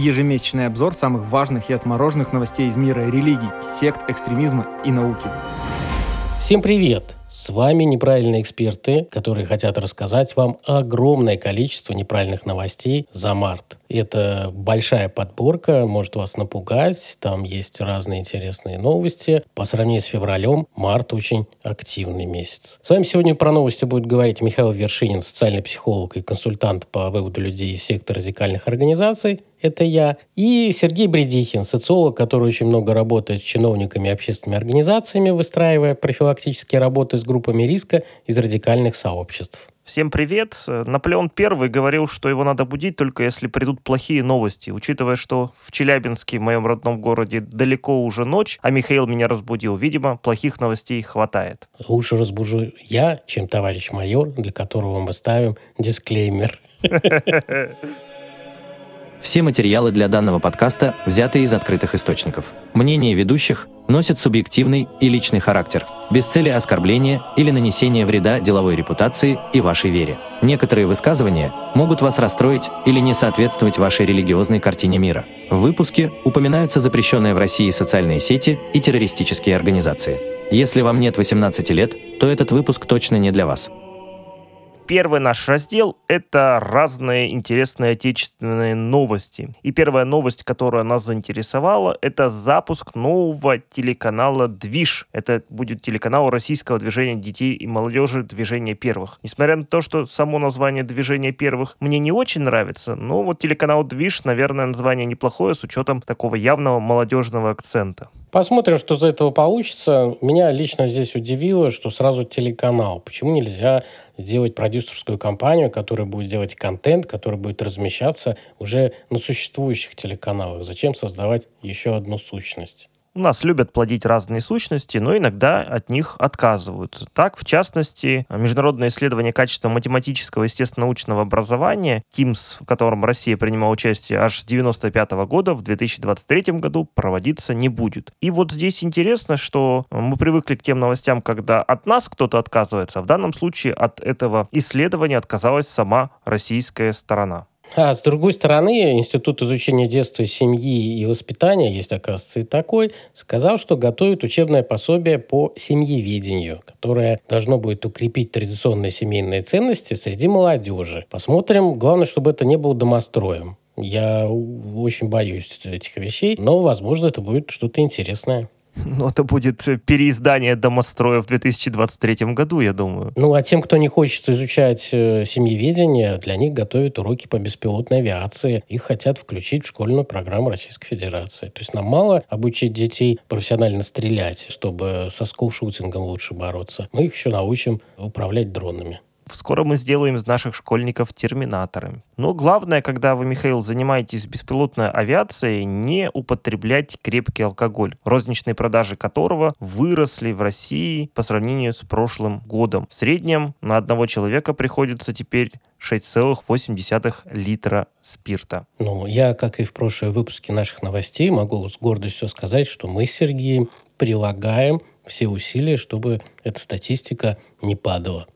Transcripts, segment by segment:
Ежемесячный обзор самых важных и отмороженных новостей из мира религий, сект, экстремизма и науки. Всем привет! С вами неправильные эксперты, которые хотят рассказать вам огромное количество неправильных новостей за март. Это большая подборка, может вас напугать. Там есть разные интересные новости. По сравнению с февралем, март очень активный месяц. С вами сегодня про новости будет говорить Михаил Вершинин, социальный психолог и консультант по выводу людей из сектора радикальных организаций это я, и Сергей Бредихин, социолог, который очень много работает с чиновниками и общественными организациями, выстраивая профилактические работы с группами риска из радикальных сообществ. Всем привет. Наполеон I говорил, что его надо будить только если придут плохие новости. Учитывая, что в Челябинске, в моем родном городе, далеко уже ночь, а Михаил меня разбудил, видимо, плохих новостей хватает. Лучше разбужу я, чем товарищ майор, для которого мы ставим дисклеймер. Все материалы для данного подкаста взяты из открытых источников. Мнения ведущих носят субъективный и личный характер, без цели оскорбления или нанесения вреда деловой репутации и вашей вере. Некоторые высказывания могут вас расстроить или не соответствовать вашей религиозной картине мира. В выпуске упоминаются запрещенные в России социальные сети и террористические организации. Если вам нет 18 лет, то этот выпуск точно не для вас. Первый наш раздел — это разные интересные отечественные новости. И первая новость, которая нас заинтересовала, это запуск нового телеканала «Движ». Это будет телеканал российского движения детей и молодежи «Движение первых». Несмотря на то, что само название «Движение первых» мне не очень нравится, но вот телеканал «Движ», наверное, название неплохое с учетом такого явного молодежного акцента. Посмотрим, что из этого получится. Меня лично здесь удивило, что сразу телеканал. Почему нельзя сделать продюсерскую компанию, которая будет делать контент, который будет размещаться уже на существующих телеканалах? Зачем создавать еще одну сущность? У нас любят плодить разные сущности, но иногда от них отказываются. Так, в частности, Международное исследование качества математического и естественно-научного образования, ТИМС, в котором Россия принимала участие аж с 1995 года, в 2023 году проводиться не будет. И вот здесь интересно, что мы привыкли к тем новостям, когда от нас кто-то отказывается, а в данном случае от этого исследования отказалась сама российская сторона. А с другой стороны, Институт изучения детства, семьи и воспитания, есть, оказывается, и такой, сказал, что готовит учебное пособие по семьеведению, которое должно будет укрепить традиционные семейные ценности среди молодежи. Посмотрим. Главное, чтобы это не было домостроем. Я очень боюсь этих вещей, но, возможно, это будет что-то интересное. Ну, это будет э, переиздание домостроя в 2023 году, я думаю. Ну, а тем, кто не хочет изучать э, семьеведение, для них готовят уроки по беспилотной авиации. Их хотят включить в школьную программу Российской Федерации. То есть нам мало обучить детей профессионально стрелять, чтобы со скулшутингом лучше бороться. Мы их еще научим управлять дронами. Скоро мы сделаем из наших школьников терминаторами. Но главное, когда вы, Михаил, занимаетесь беспилотной авиацией, не употреблять крепкий алкоголь, розничные продажи которого выросли в России по сравнению с прошлым годом. В среднем на одного человека приходится теперь 6,8 литра спирта. Ну, я, как и в прошлые выпуске наших новостей, могу с гордостью сказать, что мы с Сергеем прилагаем все усилия, чтобы эта статистика не падала.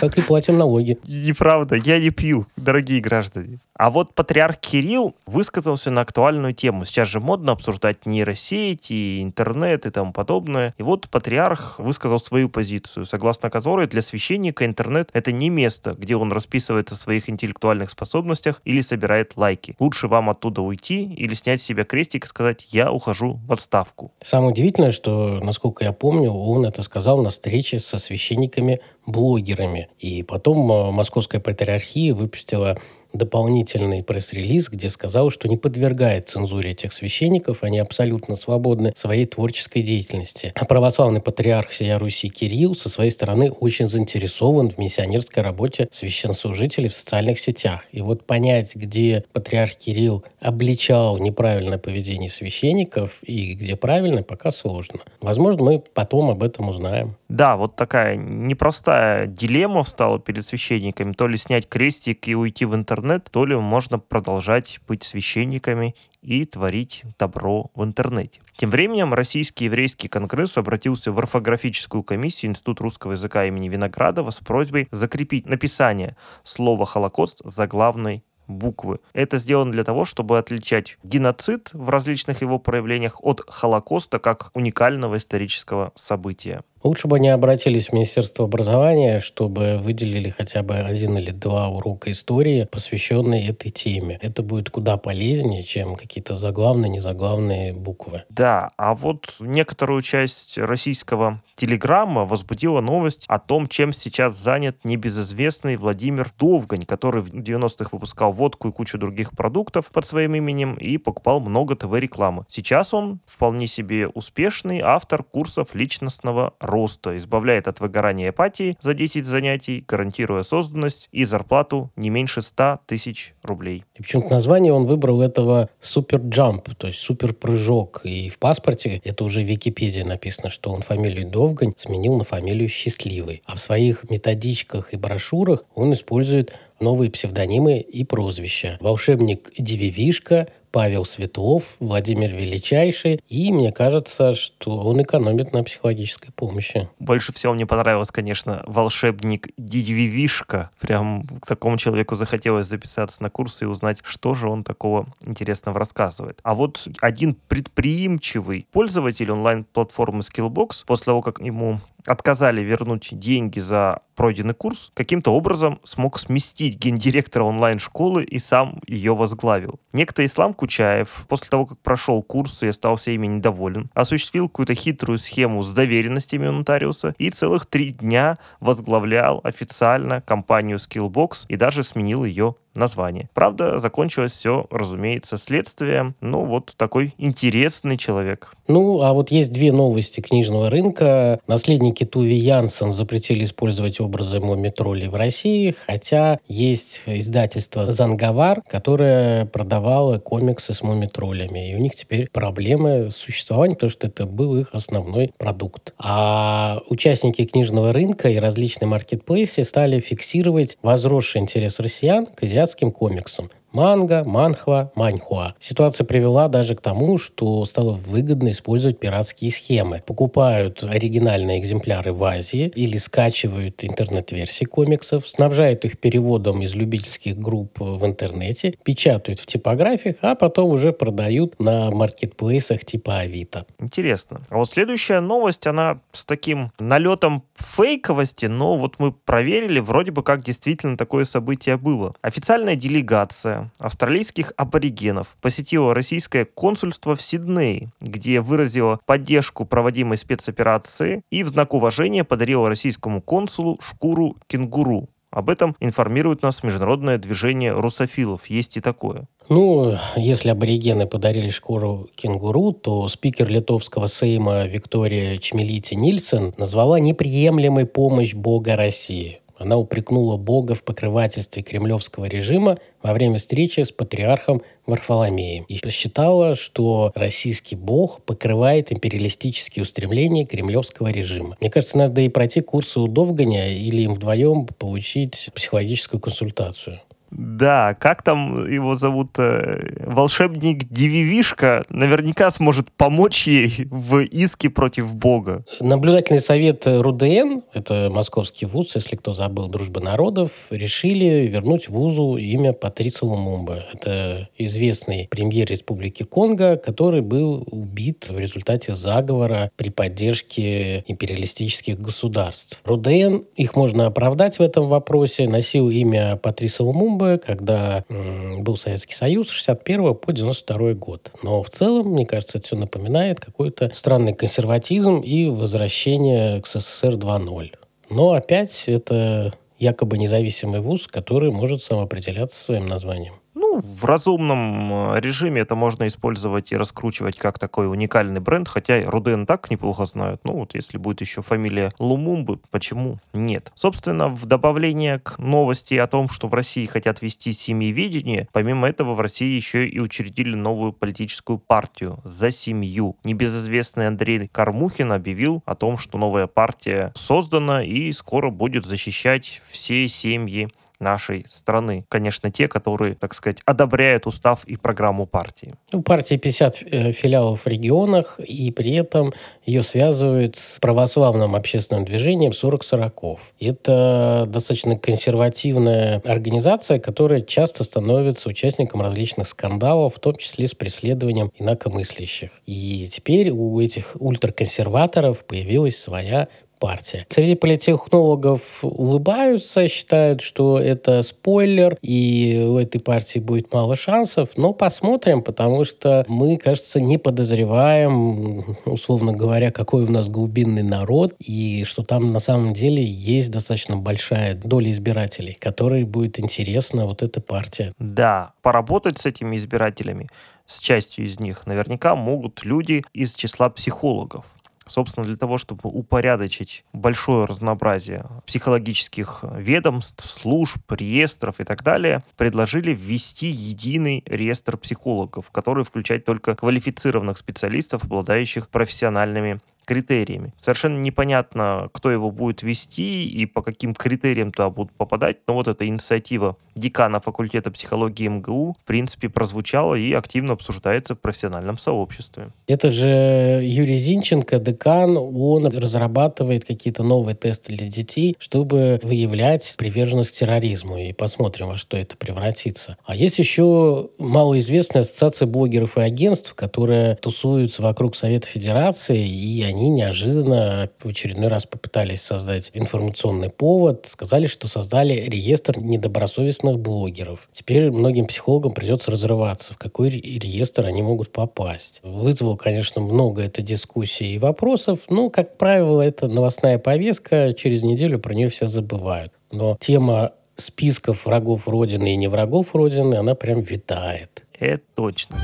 Как и платим налоги. Неправда, я не пью, дорогие граждане. А вот патриарх Кирилл высказался на актуальную тему. Сейчас же модно обсуждать нейросети, интернет и тому подобное. И вот патриарх высказал свою позицию, согласно которой для священника интернет — это не место, где он расписывается в своих интеллектуальных способностях или собирает лайки. Лучше вам оттуда уйти или снять с себя крестик и сказать «я ухожу в отставку». Самое удивительное, что, насколько я помню, он это сказал на встрече со священниками-блогерами. И потом э, Московская патриархия выпустила дополнительный пресс-релиз, где сказал, что не подвергает цензуре этих священников, они абсолютно свободны своей творческой деятельности. А православный патриарх всея Руси Кирилл со своей стороны очень заинтересован в миссионерской работе священнослужителей в социальных сетях. И вот понять, где патриарх Кирилл обличал неправильное поведение священников и где правильно, пока сложно. Возможно, мы потом об этом узнаем. Да, вот такая непростая дилемма встала перед священниками. То ли снять крестик и уйти в интернет, то ли можно продолжать быть священниками и творить добро в интернете. Тем временем Российский еврейский конгресс обратился в орфографическую комиссию Институт русского языка имени Виноградова с просьбой закрепить написание слова «Холокост» за главной буквы. Это сделано для того, чтобы отличать геноцид в различных его проявлениях от Холокоста как уникального исторического события. Лучше бы они обратились в Министерство образования, чтобы выделили хотя бы один или два урока истории, посвященные этой теме. Это будет куда полезнее, чем какие-то заглавные, незаглавные буквы. Да, а вот некоторую часть российского телеграмма возбудила новость о том, чем сейчас занят небезызвестный Владимир Довгань, который в 90-х выпускал водку и кучу других продуктов под своим именем и покупал много ТВ-рекламы. Сейчас он вполне себе успешный автор курсов личностного роста, избавляет от выгорания и апатии за 10 занятий, гарантируя созданность и зарплату не меньше 100 тысяч рублей. И почему-то название он выбрал этого супер джамп, то есть супер прыжок. И в паспорте, это уже в Википедии написано, что он фамилию Довгань сменил на фамилию Счастливый. А в своих методичках и брошюрах он использует новые псевдонимы и прозвища. Волшебник Дививишка, Павел Светлов, Владимир Величайший. И мне кажется, что он экономит на психологической помощи. Больше всего мне понравилось, конечно, волшебник Дидвивишка. Прям к такому человеку захотелось записаться на курсы и узнать, что же он такого интересного рассказывает. А вот один предприимчивый пользователь онлайн-платформы Skillbox, после того, как ему отказали вернуть деньги за пройденный курс, каким-то образом смог сместить гендиректора онлайн-школы и сам ее возглавил. Некто Ислам Кучаев, после того, как прошел курс и остался ими недоволен, осуществил какую-то хитрую схему с доверенностями у нотариуса и целых три дня возглавлял официально компанию Skillbox и даже сменил ее название. Правда, закончилось все, разумеется, следствием. Ну, вот такой интересный человек. Ну, а вот есть две новости книжного рынка. Наследники Туви Янсен запретили использовать образы мумитроллей в России, хотя есть издательство «Занговар», которое продавало комиксы с мумитроллями. И у них теперь проблемы с существованием, потому что это был их основной продукт. А участники книжного рынка и различные маркетплейсы стали фиксировать возросший интерес россиян к азиатским азиатским комиксам. Манга, манхва, маньхуа. Ситуация привела даже к тому, что стало выгодно использовать пиратские схемы. Покупают оригинальные экземпляры в Азии или скачивают интернет-версии комиксов, снабжают их переводом из любительских групп в интернете, печатают в типографиях, а потом уже продают на маркетплейсах типа Авито. Интересно. А вот следующая новость, она с таким налетом фейковости, но вот мы проверили, вроде бы как действительно такое событие было. Официальная делегация австралийских аборигенов посетила российское консульство в Сиднее, где выразила поддержку проводимой спецоперации и в знак уважения подарила российскому консулу шкуру кенгуру. Об этом информирует нас международное движение русофилов. Есть и такое. Ну, если аборигены подарили шкуру кенгуру, то спикер литовского сейма Виктория Чмелити Нильсен назвала неприемлемой помощь Бога России. Она упрекнула Бога в покрывательстве кремлевского режима во время встречи с патриархом Варфоломеем и посчитала, что российский Бог покрывает империалистические устремления кремлевского режима. Мне кажется, надо и пройти курсы у Довганя или им вдвоем получить психологическую консультацию. Да, как там его зовут? Э, волшебник Дививишка наверняка сможет помочь ей в иске против Бога. Наблюдательный совет РУДН, это московский вуз, если кто забыл, Дружба народов, решили вернуть вузу имя Патриса Лумумба. Это известный премьер Республики Конго, который был убит в результате заговора при поддержке империалистических государств. РУДН, их можно оправдать в этом вопросе, носил имя Патриса Лумумба, бы, когда был Советский Союз с 61 по 92 год. Но в целом, мне кажется, это все напоминает какой-то странный консерватизм и возвращение к СССР 2.0. Но опять это якобы независимый вуз, который может сам определяться своим названием. Ну, в разумном э, режиме это можно использовать и раскручивать как такой уникальный бренд, хотя Руден так неплохо знают. Ну, вот если будет еще фамилия Лумумбы, почему нет? Собственно, в добавление к новости о том, что в России хотят вести семьевидение, помимо этого в России еще и учредили новую политическую партию «За семью». Небезызвестный Андрей Кармухин объявил о том, что новая партия создана и скоро будет защищать все семьи нашей страны. Конечно, те, которые, так сказать, одобряют устав и программу партии. У партии 50 э, филиалов в регионах, и при этом ее связывают с православным общественным движением 40 сороков. Это достаточно консервативная организация, которая часто становится участником различных скандалов, в том числе с преследованием инакомыслящих. И теперь у этих ультраконсерваторов появилась своя партия. Среди политтехнологов улыбаются, считают, что это спойлер, и у этой партии будет мало шансов. Но посмотрим, потому что мы, кажется, не подозреваем, условно говоря, какой у нас глубинный народ, и что там на самом деле есть достаточно большая доля избирателей, которой будет интересна вот эта партия. Да, поработать с этими избирателями, с частью из них, наверняка могут люди из числа психологов. Собственно, для того, чтобы упорядочить большое разнообразие психологических ведомств, служб, реестров и так далее, предложили ввести единый реестр психологов, который включает только квалифицированных специалистов, обладающих профессиональными критериями. Совершенно непонятно, кто его будет вести и по каким критериям туда будут попадать, но вот эта инициатива декана факультета психологии МГУ в принципе прозвучала и активно обсуждается в профессиональном сообществе. Это же Юрий Зинченко, декан, он разрабатывает какие-то новые тесты для детей, чтобы выявлять приверженность к терроризму. И посмотрим, во что это превратится. А есть еще малоизвестная ассоциация блогеров и агентств, которая тусуются вокруг Совета Федерации, и они неожиданно в очередной раз попытались создать информационный повод, сказали, что создали реестр недобросовестных блогеров. Теперь многим психологам придется разрываться, в какой реестр они могут попасть. Вызвало, конечно, много это дискуссий и вопросов, но, как правило, это новостная повестка, через неделю про нее все забывают. Но тема списков врагов Родины и не врагов Родины, она прям витает. Это точно.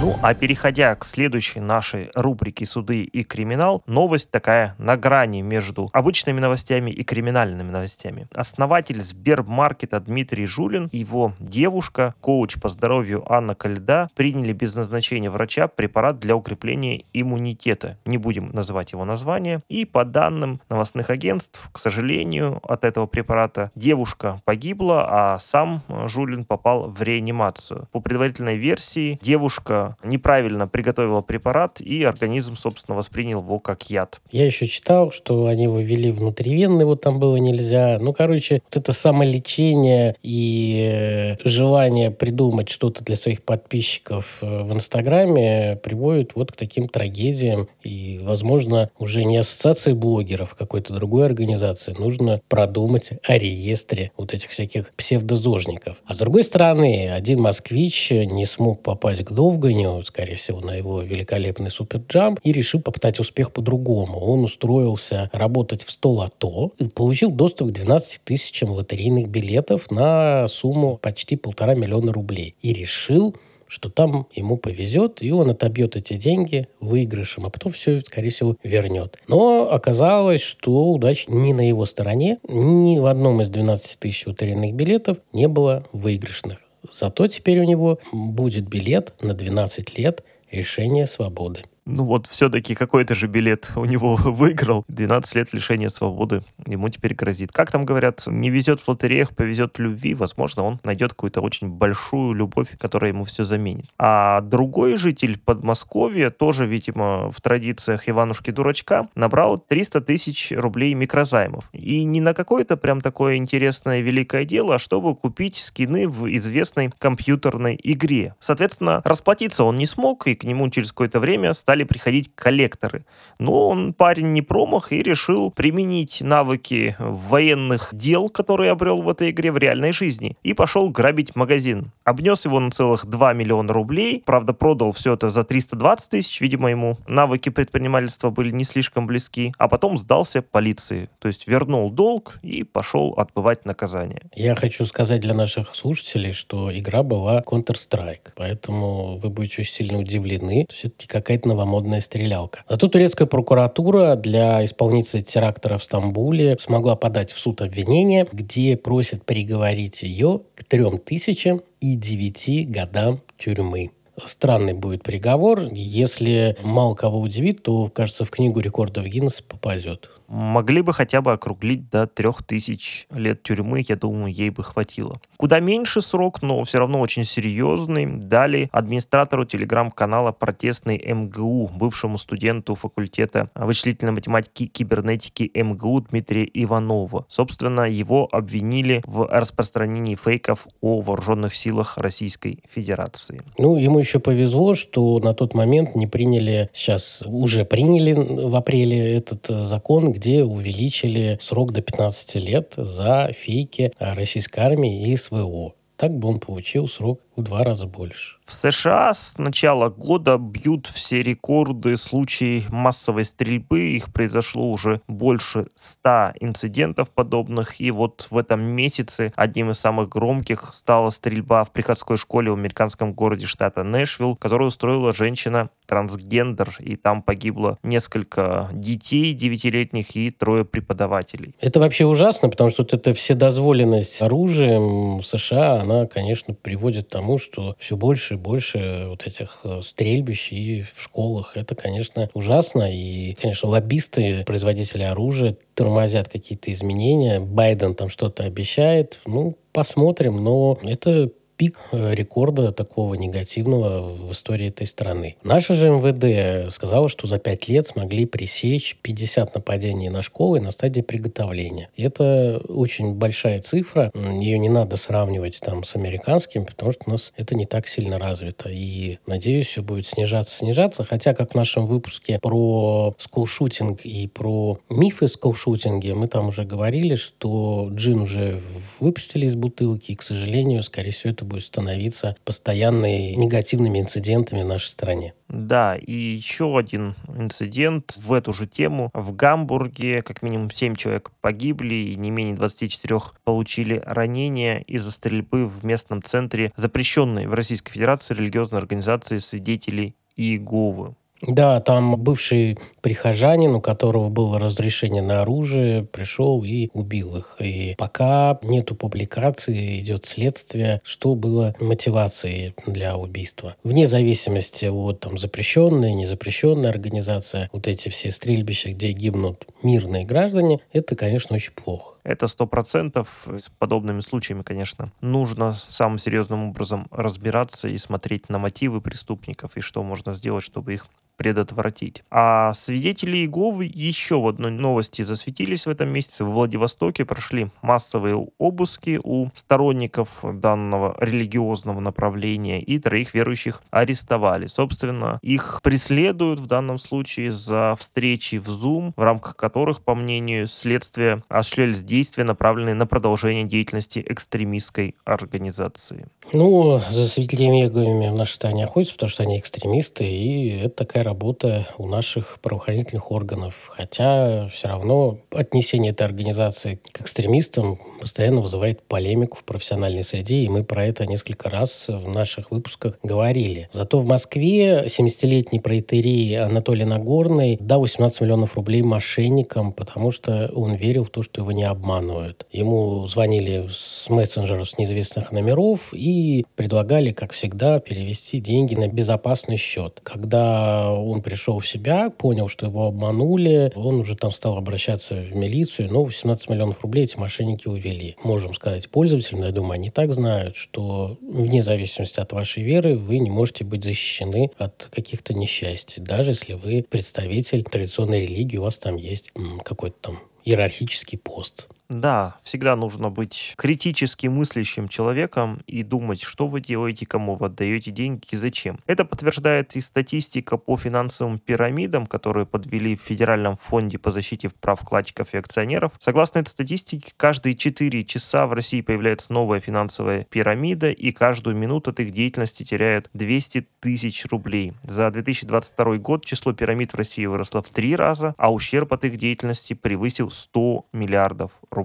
Ну, а переходя к следующей нашей рубрике «Суды и криминал», новость такая на грани между обычными новостями и криминальными новостями. Основатель Сбермаркета Дмитрий Жулин и его девушка, коуч по здоровью Анна Кальда, приняли без назначения врача препарат для укрепления иммунитета. Не будем называть его название. И по данным новостных агентств, к сожалению, от этого препарата девушка погибла, а сам Жулин попал в реанимацию. По предварительной версии, девушка неправильно приготовила препарат, и организм, собственно, воспринял его как яд. Я еще читал, что они его ввели внутривенно, вот там было нельзя. Ну, короче, вот это самолечение и э, желание придумать что-то для своих подписчиков э, в Инстаграме приводит вот к таким трагедиям. И, возможно, уже не ассоциации блогеров, а какой-то другой организации нужно продумать о реестре вот этих всяких псевдозожников. А с другой стороны, один москвич не смог попасть к Довгане, принял, скорее всего, на его великолепный суперджамп и решил попытать успех по-другому. Он устроился работать в 100 лото и получил доступ к 12 тысячам лотерейных билетов на сумму почти полтора миллиона рублей. И решил что там ему повезет, и он отобьет эти деньги выигрышем, а потом все, скорее всего, вернет. Но оказалось, что удача не на его стороне. Ни в одном из 12 тысяч лотерейных билетов не было выигрышных. Зато теперь у него будет билет на 12 лет решения свободы ну вот все-таки какой-то же билет у него выиграл. 12 лет лишения свободы ему теперь грозит. Как там говорят, не везет в лотереях, повезет в любви. Возможно, он найдет какую-то очень большую любовь, которая ему все заменит. А другой житель Подмосковья, тоже, видимо, в традициях Иванушки-дурачка, набрал 300 тысяч рублей микрозаймов. И не на какое-то прям такое интересное великое дело, а чтобы купить скины в известной компьютерной игре. Соответственно, расплатиться он не смог, и к нему через какое-то время стали стали приходить коллекторы. Но он парень не промах и решил применить навыки военных дел, которые обрел в этой игре в реальной жизни, и пошел грабить магазин. Обнес его на целых 2 миллиона рублей, правда, продал все это за 320 тысяч, видимо, ему навыки предпринимательства были не слишком близки, а потом сдался полиции, то есть вернул долг и пошел отбывать наказание. Я хочу сказать для наших слушателей, что игра была Counter-Strike, поэтому вы будете очень сильно удивлены. То есть это какая-то новомодная стрелялка. Зато турецкая прокуратура для исполнителя терактора в Стамбуле смогла подать в суд обвинение, где просит приговорить ее к трем тысячам и девяти годам тюрьмы странный будет приговор. Если мало кого удивит, то, кажется, в книгу рекордов Гиннесса попадет могли бы хотя бы округлить до трех тысяч лет тюрьмы, я думаю, ей бы хватило. Куда меньше срок, но все равно очень серьезный, дали администратору телеграм-канала «Протестный МГУ», бывшему студенту факультета вычислительной математики и кибернетики МГУ Дмитрия Иванова. Собственно, его обвинили в распространении фейков о вооруженных силах Российской Федерации. Ну, ему еще повезло, что на тот момент не приняли, сейчас уже приняли в апреле этот э, закон, где увеличили срок до 15 лет за фейки российской армии и СВО. Так бы он получил срок в два раза больше. В США с начала года бьют все рекорды случаев массовой стрельбы. Их произошло уже больше ста инцидентов подобных. И вот в этом месяце одним из самых громких стала стрельба в приходской школе в американском городе штата Нэшвилл, которую устроила женщина трансгендер, и там погибло несколько детей девятилетних и трое преподавателей. Это вообще ужасно, потому что вот эта вседозволенность оружием США, она, конечно, приводит к тому, тому, что все больше и больше вот этих э, стрельбищ и в школах. Это, конечно, ужасно. И, конечно, лоббисты, производители оружия тормозят какие-то изменения. Байден там что-то обещает. Ну, посмотрим. Но это пик э, рекорда такого негативного в истории этой страны. Наша же МВД сказала, что за пять лет смогли пресечь 50 нападений на школы на стадии приготовления. И это очень большая цифра. Ее не надо сравнивать там с американским, потому что у нас это не так сильно развито. И, надеюсь, все будет снижаться, снижаться. Хотя, как в нашем выпуске про скулшутинг и про мифы скулшутинге, мы там уже говорили, что джин уже выпустили из бутылки, и, к сожалению, скорее всего, это будет становиться постоянными негативными инцидентами в нашей стране. Да, и еще один инцидент в эту же тему. В Гамбурге как минимум 7 человек погибли и не менее 24 получили ранения из-за стрельбы в местном центре запрещенной в Российской Федерации религиозной организации свидетелей Иеговы. Да, там бывший прихожанин, у которого было разрешение на оружие, пришел и убил их. И пока нету публикации, идет следствие, что было мотивацией для убийства. Вне зависимости от там, запрещенной, незапрещенной организации, вот эти все стрельбища, где гибнут мирные граждане, это, конечно, очень плохо. Это сто процентов. С подобными случаями, конечно, нужно самым серьезным образом разбираться и смотреть на мотивы преступников и что можно сделать, чтобы их предотвратить. А свидетели Иеговы еще в одной новости засветились в этом месяце. В Владивостоке прошли массовые обыски у сторонников данного религиозного направления и троих верующих арестовали. Собственно, их преследуют в данном случае за встречи в Zoom, в рамках которых, по мнению следствия, осуществлялись действия, направленные на продолжение деятельности экстремистской организации. Ну, за свидетелями Иеговыми в нашей стране охотятся, потому что они экстремисты, и это такая работа у наших правоохранительных органов. Хотя все равно отнесение этой организации к экстремистам постоянно вызывает полемику в профессиональной среде, и мы про это несколько раз в наших выпусках говорили. Зато в Москве 70-летний проетерей Анатолий Нагорный дал 18 миллионов рублей мошенникам, потому что он верил в то, что его не обманывают. Ему звонили с мессенджеров с неизвестных номеров и предлагали, как всегда, перевести деньги на безопасный счет. Когда он пришел в себя, понял, что его обманули, он уже там стал обращаться в милицию, но 18 миллионов рублей эти мошенники увели. Можем сказать пользователям, я думаю, они так знают, что вне зависимости от вашей веры вы не можете быть защищены от каких-то несчастий, даже если вы представитель традиционной религии, у вас там есть какой-то там иерархический пост. Да, всегда нужно быть критически мыслящим человеком и думать, что вы делаете, кому вы отдаете деньги и зачем. Это подтверждает и статистика по финансовым пирамидам, которые подвели в Федеральном фонде по защите прав вкладчиков и акционеров. Согласно этой статистике, каждые 4 часа в России появляется новая финансовая пирамида, и каждую минуту от их деятельности теряют 200 тысяч рублей. За 2022 год число пирамид в России выросло в три раза, а ущерб от их деятельности превысил 100 миллиардов рублей.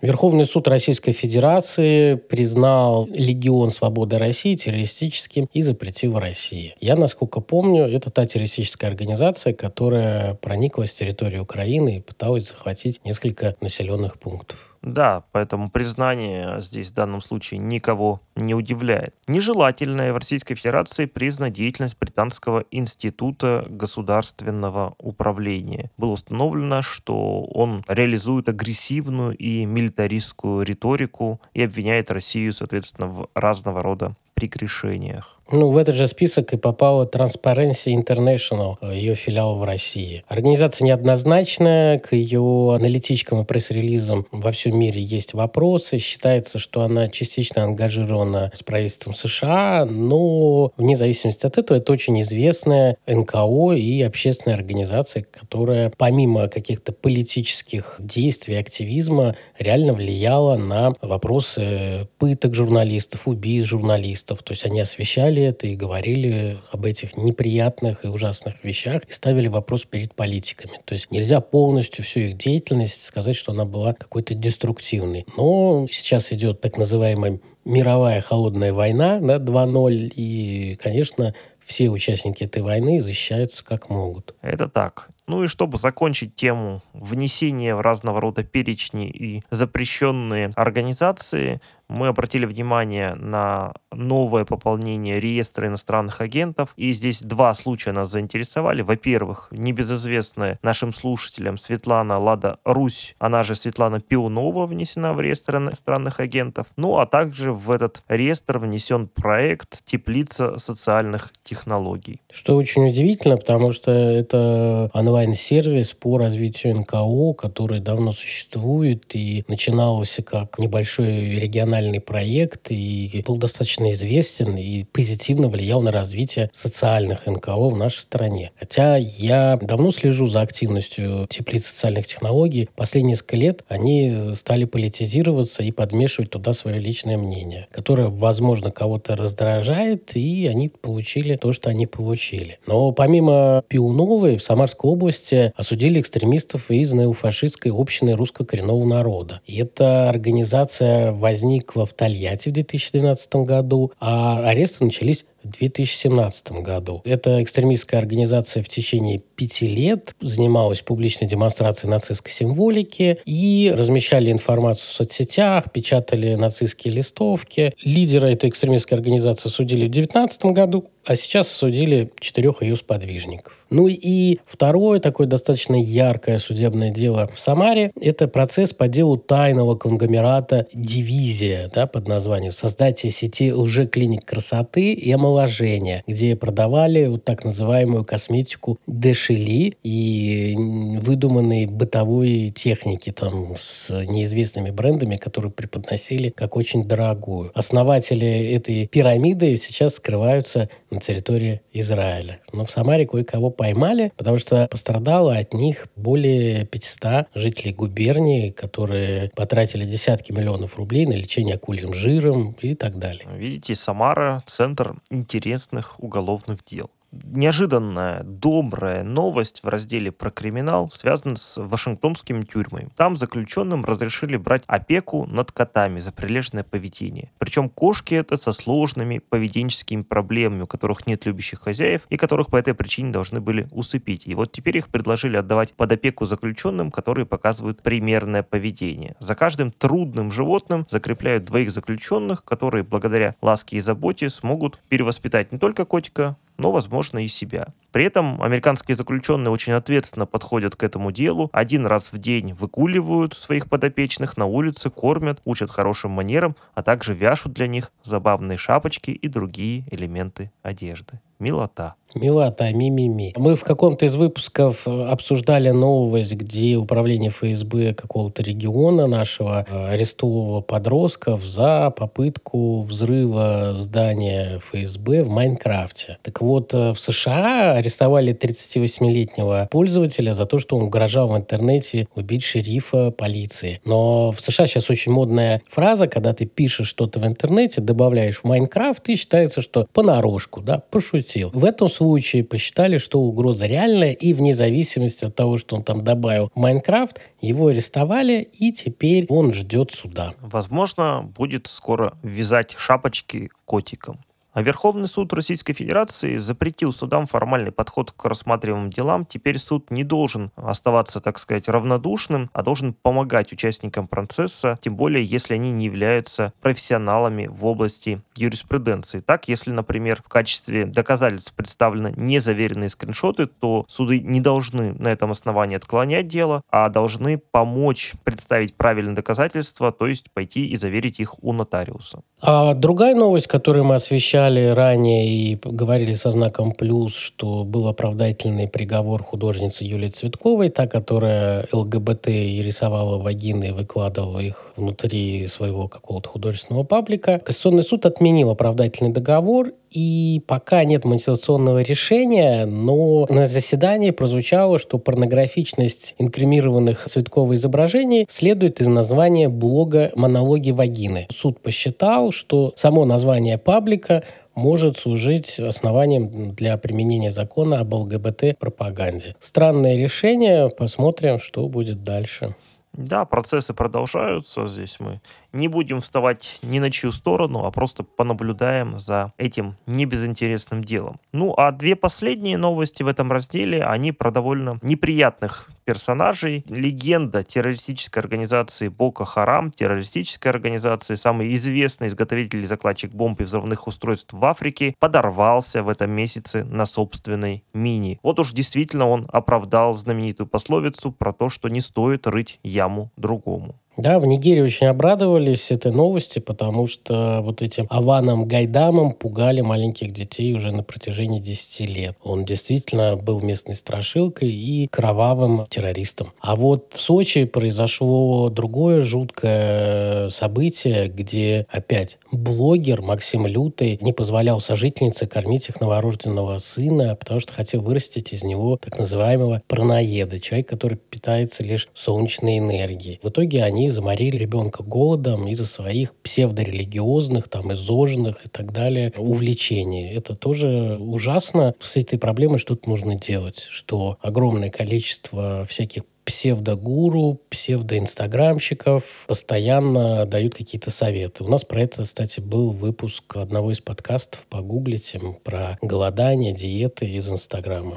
Верховный суд Российской Федерации признал Легион Свободы России террористическим и запретил в России. Я, насколько помню, это та террористическая организация, которая проникла с территории Украины и пыталась захватить несколько населенных пунктов. Да, поэтому признание здесь в данном случае никого не удивляет. Нежелательная в Российской Федерации признана деятельность Британского института государственного управления. Было установлено, что он реализует агрессивную и милитаристскую риторику и обвиняет Россию, соответственно, в разного рода прегрешениях. Ну, в этот же список и попала Transparency International, ее филиал в России. Организация неоднозначная, к ее аналитичкам и пресс-релизам во всем мире есть вопросы. Считается, что она частично ангажирована с правительством США, но вне зависимости от этого это очень известная НКО и общественная организация, которая помимо каких-то политических действий, активизма, реально влияла на вопросы пыток журналистов, убийств журналистов. То есть они освещали это и говорили об этих неприятных и ужасных вещах и ставили вопрос перед политиками. То есть нельзя полностью всю их деятельность сказать, что она была какой-то деструктивной. Но сейчас идет так называемая мировая холодная война, да, 2.0, и, конечно, все участники этой войны защищаются как могут. Это так. Ну и чтобы закончить тему внесения в разного рода перечни и запрещенные организации, мы обратили внимание на новое пополнение реестра иностранных агентов. И здесь два случая нас заинтересовали. Во-первых, небезызвестная нашим слушателям Светлана Лада Русь, она же Светлана Пионова внесена в реестр иностранных агентов. Ну а также в этот реестр внесен проект «Теплица социальных технологий». Что очень удивительно, потому что это онлайн-сервис по развитию НКО, который давно существует и начинался как небольшой региональный национальный проект и был достаточно известен и позитивно влиял на развитие социальных НКО в нашей стране. Хотя я давно слежу за активностью теплиц социальных технологий. Последние несколько лет они стали политизироваться и подмешивать туда свое личное мнение, которое, возможно, кого-то раздражает, и они получили то, что они получили. Но помимо Пиуновой в Самарской области осудили экстремистов из неофашистской общины русско-коренного народа. И эта организация возникла Тольятти в 2012 году, а аресты начались в 2017 году. Эта экстремистская организация в течение пяти лет занималась публичной демонстрацией нацистской символики и размещали информацию в соцсетях, печатали нацистские листовки. Лидера этой экстремистской организации судили в 2019 году, а сейчас осудили четырех ее сподвижников. Ну и второе такое достаточно яркое судебное дело в Самаре – это процесс по делу тайного конгломерата «Дивизия» да, под названием «Создатие сети лжеклиник красоты и омоложения», где продавали вот так называемую косметику дешели и выдуманные бытовой техники там с неизвестными брендами, которые преподносили как очень дорогую. Основатели этой пирамиды сейчас скрываются на территории Израиля. Но в Самаре кое-кого поймали, потому что пострадало от них более 500 жителей губернии, которые потратили десятки миллионов рублей на лечение акульим жиром и так далее. Видите, Самара — центр интересных уголовных дел неожиданная, добрая новость в разделе про криминал связана с вашингтонскими тюрьмами. Там заключенным разрешили брать опеку над котами за прилежное поведение. Причем кошки это со сложными поведенческими проблемами, у которых нет любящих хозяев и которых по этой причине должны были усыпить. И вот теперь их предложили отдавать под опеку заключенным, которые показывают примерное поведение. За каждым трудным животным закрепляют двоих заключенных, которые благодаря ласке и заботе смогут перевоспитать не только котика, но, возможно, и себя. При этом американские заключенные очень ответственно подходят к этому делу. Один раз в день выкуливают своих подопечных на улице, кормят, учат хорошим манерам, а также вяшут для них забавные шапочки и другие элементы одежды. Милота. Милота, ми-ми-ми. Мы в каком-то из выпусков э, обсуждали новость, где управление ФСБ какого-то региона нашего э, арестовало подростков за попытку взрыва здания ФСБ в Майнкрафте. Так вот, э, в США арестовали 38-летнего пользователя за то, что он угрожал в интернете убить шерифа полиции. Но в США сейчас очень модная фраза, когда ты пишешь что-то в интернете, добавляешь в Майнкрафт, и считается, что понарошку, да, пошутил. В этом случае посчитали, что угроза реальная, и вне зависимости от того, что он там добавил Майнкрафт, его арестовали, и теперь он ждет суда. Возможно, будет скоро вязать шапочки котикам. А Верховный суд Российской Федерации запретил судам формальный подход к рассматриваемым делам. Теперь суд не должен оставаться, так сказать, равнодушным, а должен помогать участникам процесса, тем более, если они не являются профессионалами в области юриспруденции. Так, если, например, в качестве доказательств представлены незаверенные скриншоты, то суды не должны на этом основании отклонять дело, а должны помочь представить правильные доказательства, то есть пойти и заверить их у нотариуса. А другая новость, которую мы освещали ранее и говорили со знаком плюс, что был оправдательный приговор художницы Юлии Цветковой, та, которая ЛГБТ и рисовала вагины и выкладывала их внутри своего какого-то художественного паблика. Конституционный суд отменил оправдательный договор и пока нет мотивационного решения, но на заседании прозвучало, что порнографичность инкримированных Цветковой изображений следует из названия блога «Монологи вагины». Суд посчитал, что само название паблика может служить основанием для применения закона об ЛГБТ-пропаганде. Странное решение. Посмотрим, что будет дальше. Да, процессы продолжаются. Здесь мы не будем вставать ни на чью сторону, а просто понаблюдаем за этим небезынтересным делом. Ну, а две последние новости в этом разделе, они про довольно неприятных персонажей. Легенда террористической организации Бока Харам, террористической организации, самый известный изготовитель и закладчик бомб и взрывных устройств в Африке, подорвался в этом месяце на собственной мини. Вот уж действительно он оправдал знаменитую пословицу про то, что не стоит рыть яму другому. Да, в Нигерии очень обрадовались этой новости, потому что вот этим Аваном Гайдамом пугали маленьких детей уже на протяжении 10 лет. Он действительно был местной страшилкой и кровавым террористом. А вот в Сочи произошло другое жуткое событие, где опять блогер Максим Лютый не позволял сожительнице кормить их новорожденного сына, потому что хотел вырастить из него так называемого праноеда, человек, который питается лишь солнечной энергией. В итоге они заморили ребенка голодом из-за своих псевдорелигиозных, там, изожных и так далее увлечений. Это тоже ужасно. С этой проблемой что-то нужно делать, что огромное количество всяких псевдогуру, псевдоинстаграмщиков постоянно дают какие-то советы. У нас про это, кстати, был выпуск одного из подкастов, погуглите, про голодание, диеты из Инстаграма.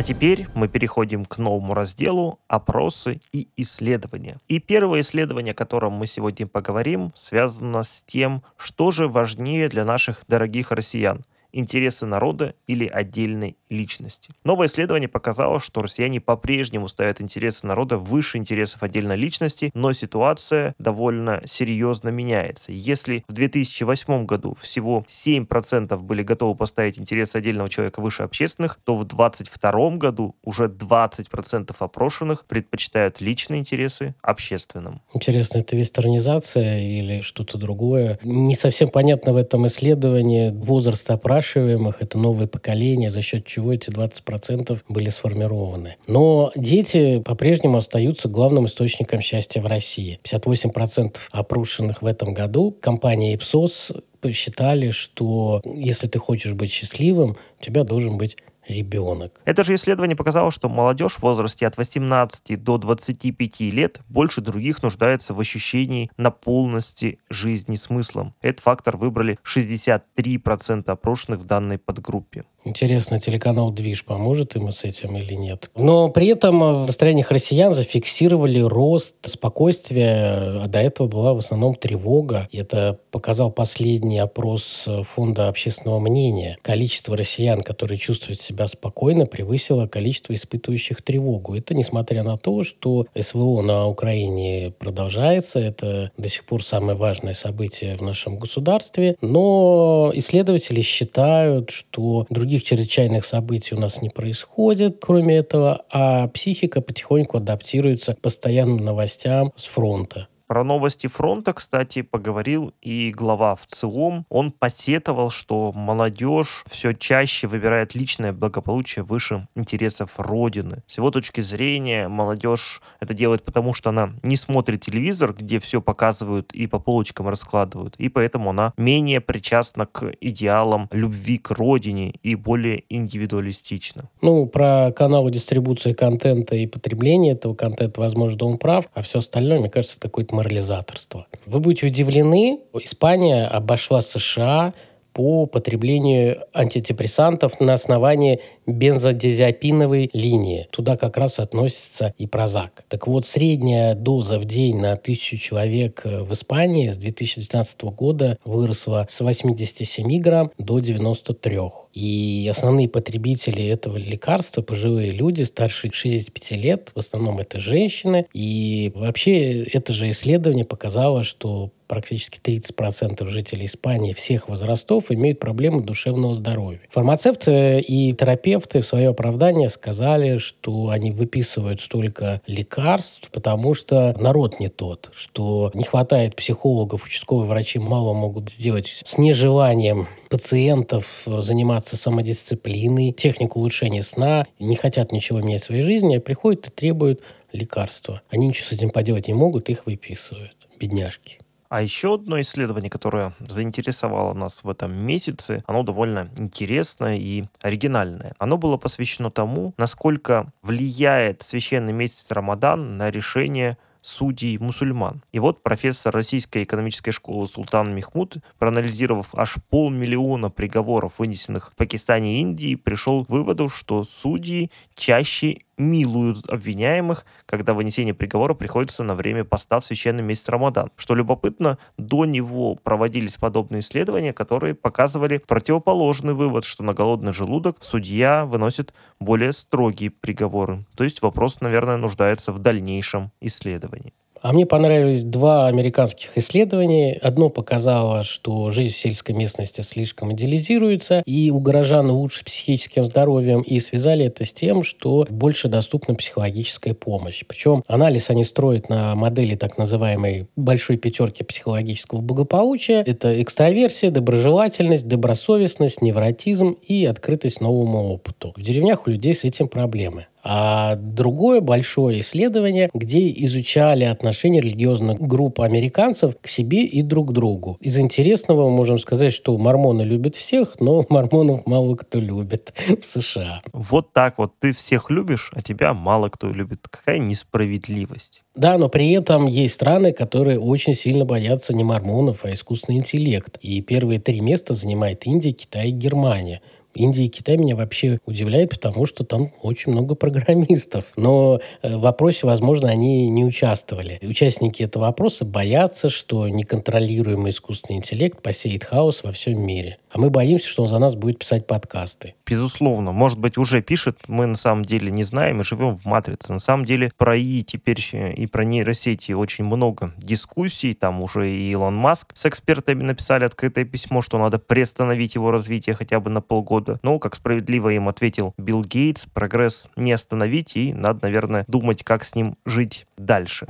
А теперь мы переходим к новому разделу «Опросы и исследования». И первое исследование, о котором мы сегодня поговорим, связано с тем, что же важнее для наших дорогих россиян – интересы народа или отдельной личности. Новое исследование показало, что россияне по-прежнему ставят интересы народа выше интересов отдельной личности, но ситуация довольно серьезно меняется. Если в 2008 году всего 7% были готовы поставить интересы отдельного человека выше общественных, то в 2022 году уже 20% опрошенных предпочитают личные интересы общественным. Интересно, это вестернизация или что-то другое? Не совсем понятно в этом исследовании возраст опрашиваемых, это новое поколение, за счет чего эти 20% были сформированы. Но дети по-прежнему остаются главным источником счастья в России. 58% опрошенных в этом году компания Ipsos посчитали, что если ты хочешь быть счастливым, у тебя должен быть ребенок. Это же исследование показало, что молодежь в возрасте от 18 до 25 лет больше других нуждается в ощущении наполненности жизни смыслом. Этот фактор выбрали 63% опрошенных в данной подгруппе. Интересно, телеканал «Движ» поможет ему с этим или нет? Но при этом в настроениях россиян зафиксировали рост спокойствия, а до этого была в основном тревога. И это показал последний опрос Фонда общественного мнения. Количество россиян, которые чувствуют себя спокойно, превысило количество испытывающих тревогу. Это несмотря на то, что СВО на Украине продолжается. Это до сих пор самое важное событие в нашем государстве. Но исследователи считают, что другие других чрезвычайных событий у нас не происходит, кроме этого, а психика потихоньку адаптируется к постоянным новостям с фронта. Про новости фронта, кстати, поговорил и глава в ЦИОМ. Он посетовал, что молодежь все чаще выбирает личное благополучие выше интересов Родины. С его точки зрения, молодежь это делает потому, что она не смотрит телевизор, где все показывают и по полочкам раскладывают, и поэтому она менее причастна к идеалам любви к Родине и более индивидуалистична. Ну, про каналы дистрибуции контента и потребления этого контента, возможно, он прав, а все остальное, мне кажется, это какой-то морализаторства. Вы будете удивлены, Испания обошла США по потреблению антидепрессантов на основании бензодиазепиновой линии. Туда как раз относится и прозак. Так вот, средняя доза в день на тысячу человек в Испании с 2019 года выросла с 87 грамм до 93. И основные потребители этого лекарства – пожилые люди старше 65 лет, в основном это женщины. И вообще это же исследование показало, что практически 30% жителей Испании всех возрастов имеют проблемы душевного здоровья. Фармацевты и терапевты в свое оправдание сказали, что они выписывают столько лекарств, потому что народ не тот, что не хватает психологов, участковые врачи мало могут сделать с нежеланием пациентов заниматься самодисциплиной, технику улучшения сна, не хотят ничего менять в своей жизни, а приходят и требуют лекарства. Они ничего с этим поделать не могут, их выписывают. Бедняжки. А еще одно исследование, которое заинтересовало нас в этом месяце, оно довольно интересное и оригинальное. Оно было посвящено тому, насколько влияет священный месяц Рамадан на решение судей мусульман. И вот профессор Российской экономической школы Султан Мехмуд, проанализировав аж полмиллиона приговоров, вынесенных в Пакистане и Индии, пришел к выводу, что судьи чаще милуют обвиняемых, когда вынесение приговора приходится на время поста в священный месяц Рамадан. Что любопытно, до него проводились подобные исследования, которые показывали противоположный вывод, что на голодный желудок судья выносит более строгие приговоры. То есть вопрос, наверное, нуждается в дальнейшем исследовании. А мне понравились два американских исследования. Одно показало, что жизнь в сельской местности слишком идеализируется, и у горожан лучше психическим здоровьем, и связали это с тем, что больше доступна психологическая помощь. Причем анализ они строят на модели так называемой большой пятерки психологического благополучия. Это экстраверсия, доброжелательность, добросовестность, невротизм и открытость новому опыту. В деревнях у людей с этим проблемы. А другое большое исследование, где изучали отношения религиозных групп американцев к себе и друг к другу. Из интересного мы можем сказать, что мормоны любят всех, но мормонов мало кто любит в США. Вот так вот. Ты всех любишь, а тебя мало кто любит. Какая несправедливость. Да, но при этом есть страны, которые очень сильно боятся не мормонов, а искусственный интеллект. И первые три места занимает Индия, Китай и Германия. Индия и Китай меня вообще удивляют, потому что там очень много программистов. Но э, в вопросе, возможно, они не участвовали. Участники этого вопроса боятся, что неконтролируемый искусственный интеллект посеет хаос во всем мире. А мы боимся, что он за нас будет писать подкасты. Безусловно. Может быть, уже пишет. Мы на самом деле не знаем Мы живем в матрице. На самом деле про ИИ теперь и про нейросети очень много дискуссий. Там уже и Илон Маск с экспертами написали открытое письмо, что надо приостановить его развитие хотя бы на полгода. Но, как справедливо им ответил Билл Гейтс, прогресс не остановить, и надо, наверное, думать, как с ним жить дальше.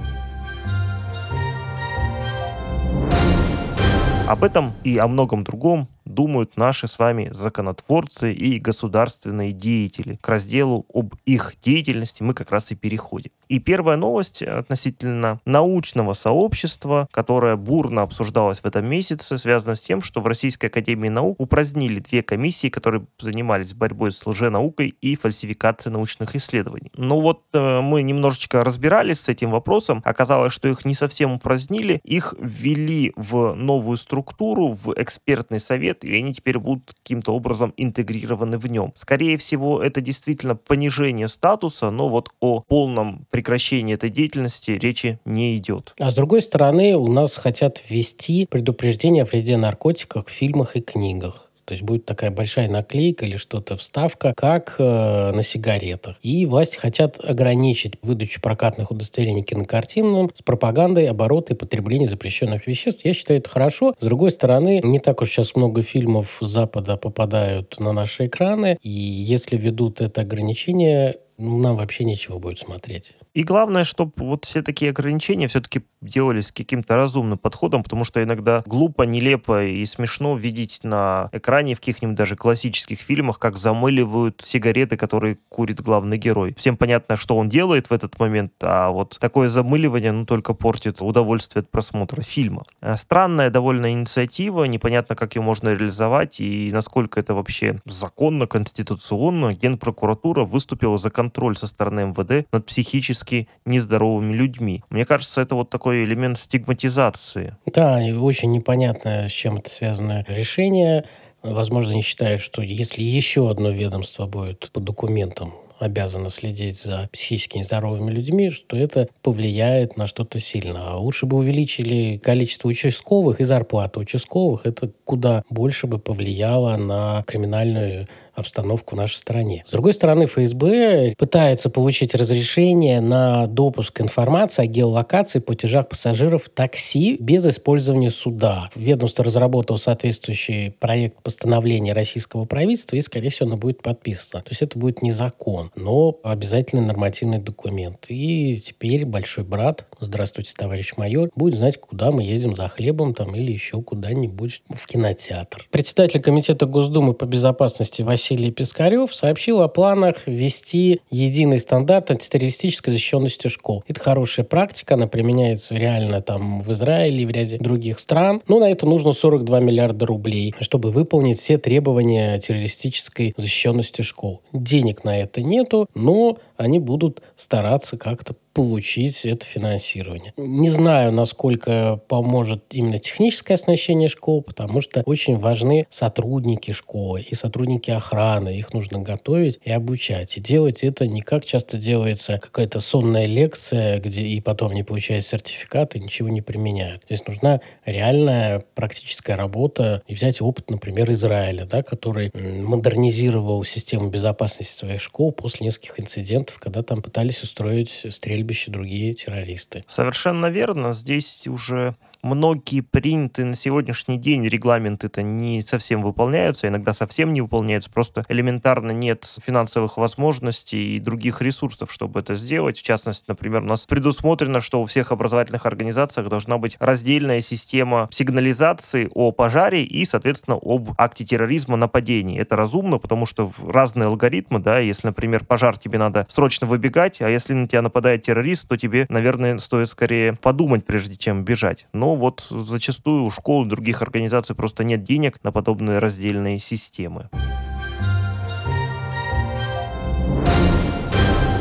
Об этом и о многом другом думают наши с вами законотворцы и государственные деятели. К разделу об их деятельности мы как раз и переходим. И первая новость относительно научного сообщества, которое бурно обсуждалось в этом месяце, связана с тем, что в Российской Академии Наук упразднили две комиссии, которые занимались борьбой с лженаукой и фальсификацией научных исследований. Ну вот э, мы немножечко разбирались с этим вопросом. Оказалось, что их не совсем упразднили. Их ввели в новую структуру, в экспертный совет, и они теперь будут каким-то образом интегрированы в нем. Скорее всего, это действительно понижение статуса, но вот о полном прекращении этой деятельности речи не идет. А с другой стороны, у нас хотят ввести предупреждение о вреде наркотиков в фильмах и книгах. То есть будет такая большая наклейка или что-то, вставка, как э, на сигаретах. И власти хотят ограничить выдачу прокатных удостоверений кинокартинам с пропагандой оборота и потребления запрещенных веществ. Я считаю, это хорошо. С другой стороны, не так уж сейчас много фильмов Запада попадают на наши экраны. И если ведут это ограничение, ну, нам вообще нечего будет смотреть. И главное, чтобы вот все такие ограничения все-таки делались с каким-то разумным подходом, потому что иногда глупо, нелепо и смешно видеть на экране в каких-нибудь даже классических фильмах, как замыливают сигареты, которые курит главный герой. Всем понятно, что он делает в этот момент, а вот такое замыливание, ну, только портит удовольствие от просмотра фильма. Э, странная довольно инициатива, непонятно, как ее можно реализовать и насколько это вообще законно, конституционно. Генпрокуратура выступила за контроль со стороны МВД над психически психически нездоровыми людьми. Мне кажется, это вот такой элемент стигматизации. Да, и очень непонятно, с чем это связано решение. Возможно, они считают, что если еще одно ведомство будет по документам обязана следить за психически нездоровыми людьми, что это повлияет на что-то сильно. А лучше бы увеличили количество участковых и зарплату участковых. Это куда больше бы повлияло на криминальную обстановку в нашей стране. С другой стороны, ФСБ пытается получить разрешение на допуск информации о геолокации платежах пассажиров такси без использования суда. Ведомство разработало соответствующий проект постановления российского правительства, и, скорее всего, оно будет подписано. То есть это будет не закон, но обязательный нормативный документ. И теперь большой брат, здравствуйте, товарищ майор, будет знать, куда мы едем за хлебом там или еще куда-нибудь в кинотеатр. Председатель комитета Госдумы по безопасности Василий Пискарев сообщил о планах ввести единый стандарт антитеррористической защищенности школ. Это хорошая практика, она применяется реально там в Израиле и в ряде других стран. Но на это нужно 42 миллиарда рублей, чтобы выполнить все требования террористической защищенности школ. Денег на это нету, но они будут стараться как-то получить это финансирование. Не знаю, насколько поможет именно техническое оснащение школ, потому что очень важны сотрудники школы и сотрудники охраны. Их нужно готовить и обучать. И делать это не как часто делается какая-то сонная лекция, где и потом не получают сертификат и ничего не применяют. Здесь нужна реальная практическая работа. И взять опыт, например, Израиля, да, который модернизировал систему безопасности своих школ после нескольких инцидентов, когда там пытались устроить стрельбище другие террористы. Совершенно верно. Здесь уже многие принятые на сегодняшний день регламенты-то не совсем выполняются, иногда совсем не выполняются, просто элементарно нет финансовых возможностей и других ресурсов, чтобы это сделать. В частности, например, у нас предусмотрено, что у всех образовательных организациях должна быть раздельная система сигнализации о пожаре и, соответственно, об акте терроризма, нападении. Это разумно, потому что разные алгоритмы, да, если, например, пожар тебе надо срочно выбегать, а если на тебя нападает террорист, то тебе, наверное, стоит скорее подумать, прежде чем бежать. Но вот зачастую у школ и других организаций просто нет денег на подобные раздельные системы.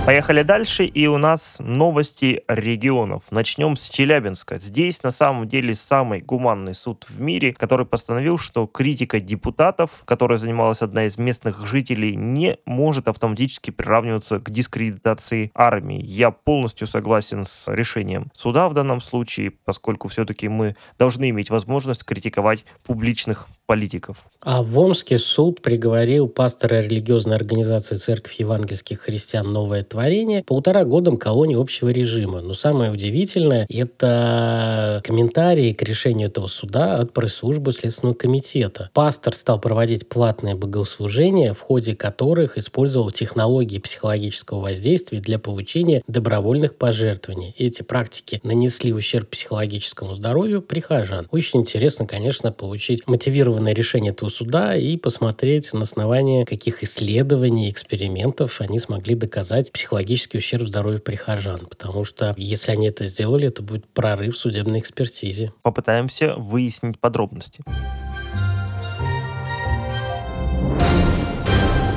Поехали дальше, и у нас новости регионов. Начнем с Челябинска. Здесь на самом деле самый гуманный суд в мире, который постановил, что критика депутатов, которая занималась одна из местных жителей, не может автоматически приравниваться к дискредитации армии. Я полностью согласен с решением суда в данном случае, поскольку все-таки мы должны иметь возможность критиковать публичных политиков. А в Омске суд приговорил пастора религиозной организации Церковь евангельских христиан «Новое творение» полтора годам колонии общего режима. Но самое удивительное – это комментарии к решению этого суда от пресс-службы Следственного комитета. Пастор стал проводить платные богослужения, в ходе которых использовал технологии психологического воздействия для получения добровольных пожертвований. Эти практики нанесли ущерб психологическому здоровью прихожан. Очень интересно, конечно, получить мотивированный мотивированное решение этого суда и посмотреть на основании каких исследований, экспериментов они смогли доказать психологический ущерб здоровью прихожан. Потому что если они это сделали, это будет прорыв в судебной экспертизе. Попытаемся выяснить подробности.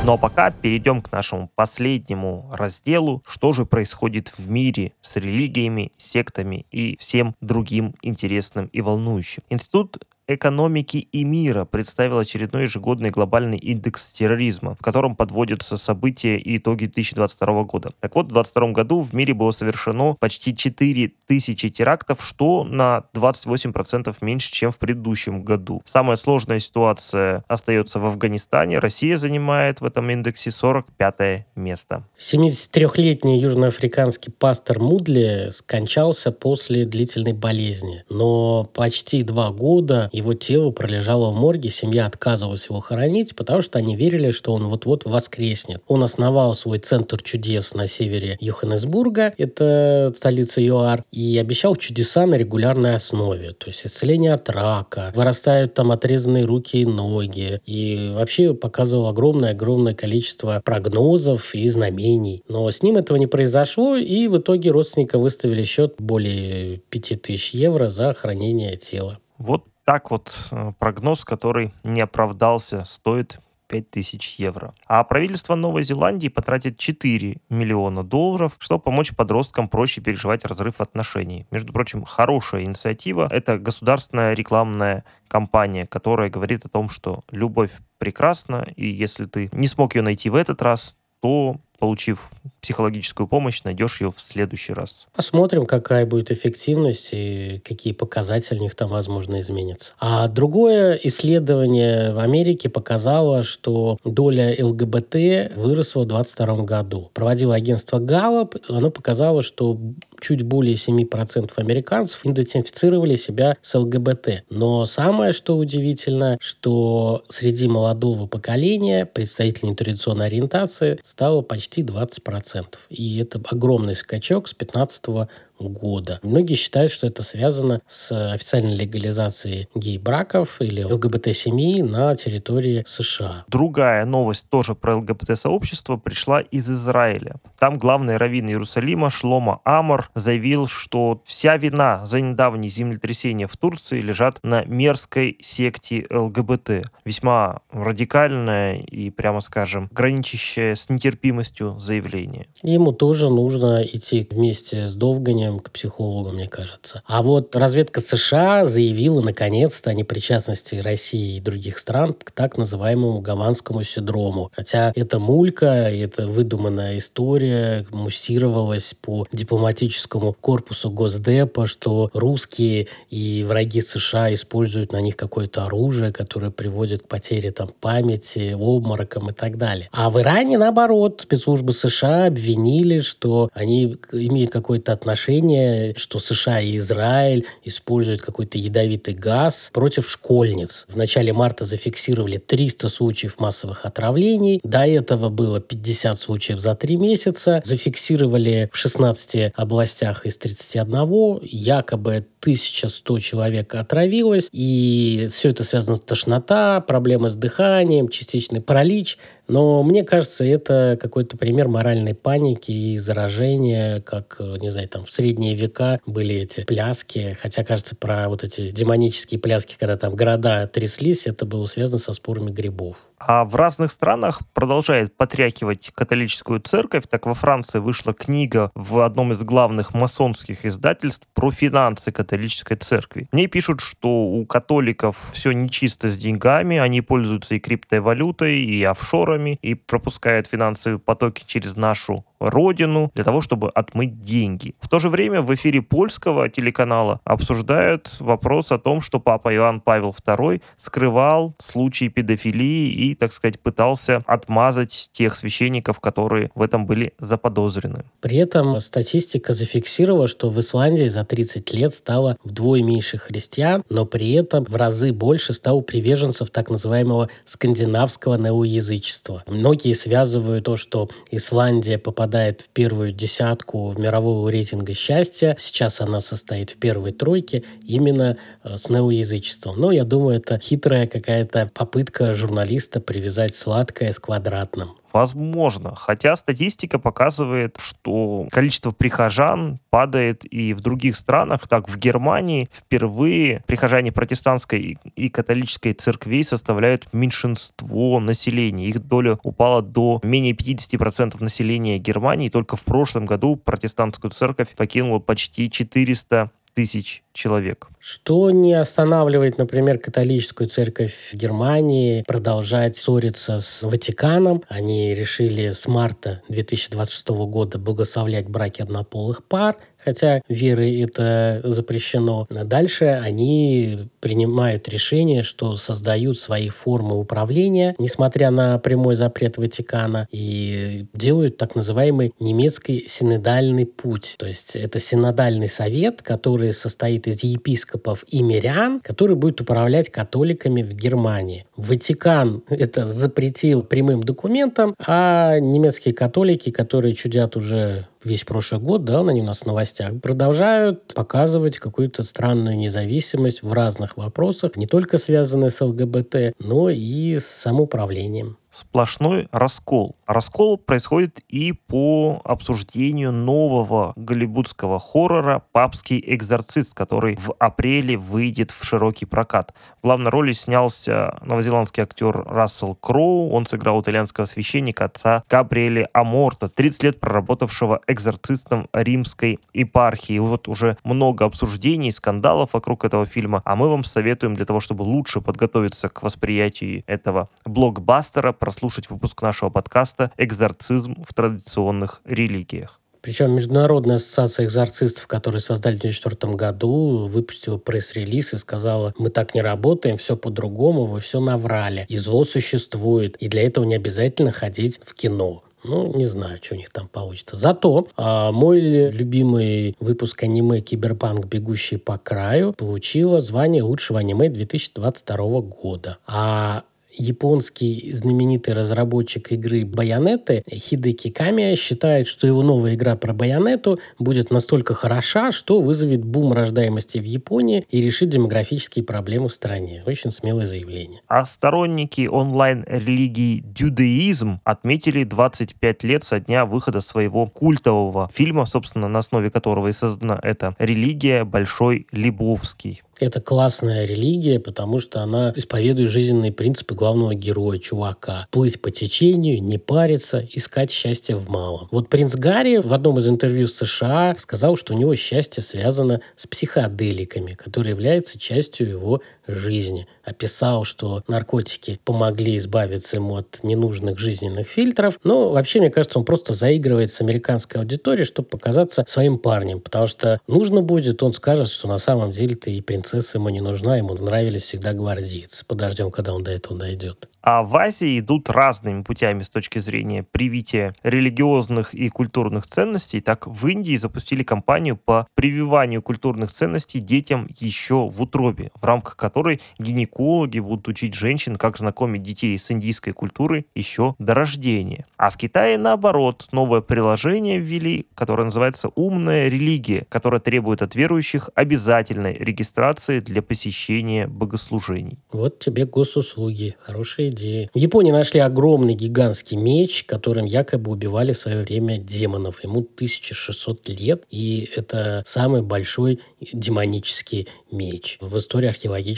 Но пока перейдем к нашему последнему разделу, что же происходит в мире с религиями, сектами и всем другим интересным и волнующим. Институт экономики и мира представил очередной ежегодный глобальный индекс терроризма, в котором подводятся события и итоги 2022 года. Так вот, в 2022 году в мире было совершено почти 4 тысячи терактов, что на 28% меньше, чем в предыдущем году. Самая сложная ситуация остается в Афганистане. Россия занимает в этом индексе 45 место. 73-летний южноафриканский пастор Мудли скончался после длительной болезни. Но почти два года его тело пролежало в морге, семья отказывалась его хоронить, потому что они верили, что он вот-вот воскреснет. Он основал свой центр чудес на севере Йоханнесбурга, это столица ЮАР, и обещал чудеса на регулярной основе. То есть исцеление от рака, вырастают там отрезанные руки и ноги. И вообще показывал огромное-огромное количество прогнозов и знамений. Но с ним этого не произошло, и в итоге родственника выставили счет более 5000 евро за хранение тела. Вот так вот э, прогноз, который не оправдался, стоит 5000 евро. А правительство Новой Зеландии потратит 4 миллиона долларов, чтобы помочь подросткам проще переживать разрыв отношений. Между прочим, хорошая инициатива. Это государственная рекламная кампания, которая говорит о том, что любовь прекрасна, и если ты не смог ее найти в этот раз, то получив психологическую помощь, найдешь ее в следующий раз. Посмотрим, какая будет эффективность и какие показатели у них там, возможно, изменятся. А другое исследование в Америке показало, что доля ЛГБТ выросла в 2022 году. Проводило агентство Gallup, оно показало, что чуть более 7% американцев идентифицировали себя с ЛГБТ. Но самое, что удивительно, что среди молодого поколения представителей нетрадиционной ориентации стало почти 20%. И это огромный скачок с 15 года. Многие считают, что это связано с официальной легализацией гей-браков или ЛГБТ-семей на территории США. Другая новость тоже про ЛГБТ-сообщество пришла из Израиля. Там главный раввин Иерусалима Шлома Амор заявил, что вся вина за недавние землетрясения в Турции лежат на мерзкой секте ЛГБТ. Весьма радикальное и, прямо скажем, граничащее с нетерпимостью заявление. Ему тоже нужно идти вместе с Довганем к психологу, мне кажется. А вот разведка США заявила наконец-то о непричастности России и других стран к так называемому гаванскому синдрому. Хотя это мулька, это выдуманная история, муссировалась по дипломатическому корпусу Госдепа, что русские и враги США используют на них какое-то оружие, которое приводит к потере там, памяти, обморокам и так далее. А в Иране, наоборот, спецслужбы США обвинили, что они имеют какое-то отношение заявление, что США и Израиль используют какой-то ядовитый газ против школьниц. В начале марта зафиксировали 300 случаев массовых отравлений. До этого было 50 случаев за три месяца. Зафиксировали в 16 областях из 31. Якобы 1100 человек отравилось. И все это связано с тошнота, проблемы с дыханием, частичный паралич. Но мне кажется, это какой-то пример моральной паники и заражения, как, не знаю, там в средние века были эти пляски. Хотя, кажется, про вот эти демонические пляски, когда там города тряслись, это было связано со спорами грибов. А в разных странах продолжает потряхивать католическую церковь. Так во Франции вышла книга в одном из главных масонских издательств про финансы католической церкви. В ней пишут, что у католиков все нечисто с деньгами, они пользуются и криптовалютой, и офшорами, долларами и пропускает финансовые потоки через нашу родину для того, чтобы отмыть деньги. В то же время в эфире польского телеканала обсуждают вопрос о том, что папа Иоанн Павел II скрывал случаи педофилии и, так сказать, пытался отмазать тех священников, которые в этом были заподозрены. При этом статистика зафиксировала, что в Исландии за 30 лет стало вдвое меньше христиан, но при этом в разы больше стало приверженцев так называемого скандинавского неоязычества. Многие связывают то, что Исландия попадает в первую десятку мирового рейтинга счастья, сейчас она состоит в первой тройке, именно э, с неоязычеством. Но я думаю, это хитрая какая-то попытка журналиста привязать сладкое с квадратным. Возможно. Хотя статистика показывает, что количество прихожан падает и в других странах. Так, в Германии впервые прихожане протестантской и католической церквей составляют меньшинство населения. Их доля упала до менее 50% населения Германии. Только в прошлом году протестантскую церковь покинула почти 400 тысяч человек. Что не останавливает, например, католическую церковь Германии продолжать ссориться с Ватиканом. Они решили с марта 2026 года благословлять браки однополых пар, хотя веры это запрещено. Дальше они принимают решение, что создают свои формы управления, несмотря на прямой запрет Ватикана, и делают так называемый немецкий синодальный путь. То есть это синодальный совет, который состоит из епископов и мирян, который будет управлять католиками в Германии. Ватикан это запретил прямым документом, а немецкие католики, которые чудят уже весь прошлый год, да, на у нас в новостях, продолжают показывать какую-то странную независимость в разных вопросах, не только связанные с ЛГБТ, но и с самоуправлением сплошной раскол. Раскол происходит и по обсуждению нового голливудского хоррора «Папский экзорцист», который в апреле выйдет в широкий прокат. В главной роли снялся новозеландский актер Рассел Кроу. Он сыграл итальянского священника отца Габриэля Аморта, 30 лет проработавшего экзорцистом римской епархии. Вот уже много обсуждений, скандалов вокруг этого фильма, а мы вам советуем для того, чтобы лучше подготовиться к восприятию этого блокбастера, прослушать выпуск нашего подкаста «Экзорцизм в традиционных религиях». Причем Международная ассоциация экзорцистов, которую создали в 2004 году, выпустила пресс-релиз и сказала, мы так не работаем, все по-другому, вы все наврали. И зло существует, и для этого не обязательно ходить в кино. Ну, не знаю, что у них там получится. Зато а, мой любимый выпуск аниме «Киберпанк. Бегущий по краю» получила звание лучшего аниме 2022 года. А японский знаменитый разработчик игры Байонеты Хидеки Камия считает, что его новая игра про Байонету будет настолько хороша, что вызовет бум рождаемости в Японии и решит демографические проблемы в стране. Очень смелое заявление. А сторонники онлайн-религии дюдеизм отметили 25 лет со дня выхода своего культового фильма, собственно, на основе которого и создана эта религия «Большой Лебовский» это классная религия, потому что она исповедует жизненные принципы главного героя, чувака. Плыть по течению, не париться, искать счастье в малом. Вот принц Гарри в одном из интервью с США сказал, что у него счастье связано с психоделиками, которые являются частью его жизни. Описал, что наркотики помогли избавиться ему от ненужных жизненных фильтров. Но вообще, мне кажется, он просто заигрывает с американской аудиторией, чтобы показаться своим парнем. Потому что нужно будет, он скажет, что на самом деле-то и принцесса ему не нужна, ему нравились всегда гвардейцы. Подождем, когда он до этого дойдет. А в Азии идут разными путями с точки зрения привития религиозных и культурных ценностей. Так в Индии запустили кампанию по прививанию культурных ценностей детям еще в утробе, в рамках которой гинекологи будут учить женщин, как знакомить детей с индийской культурой еще до рождения. А в Китае, наоборот, новое приложение ввели, которое называется «Умная религия», которое требует от верующих обязательной регистрации для посещения богослужений. Вот тебе госуслуги. Хорошие идеи. В Японии нашли огромный гигантский меч, которым якобы убивали в свое время демонов. Ему 1600 лет, и это самый большой демонический меч в истории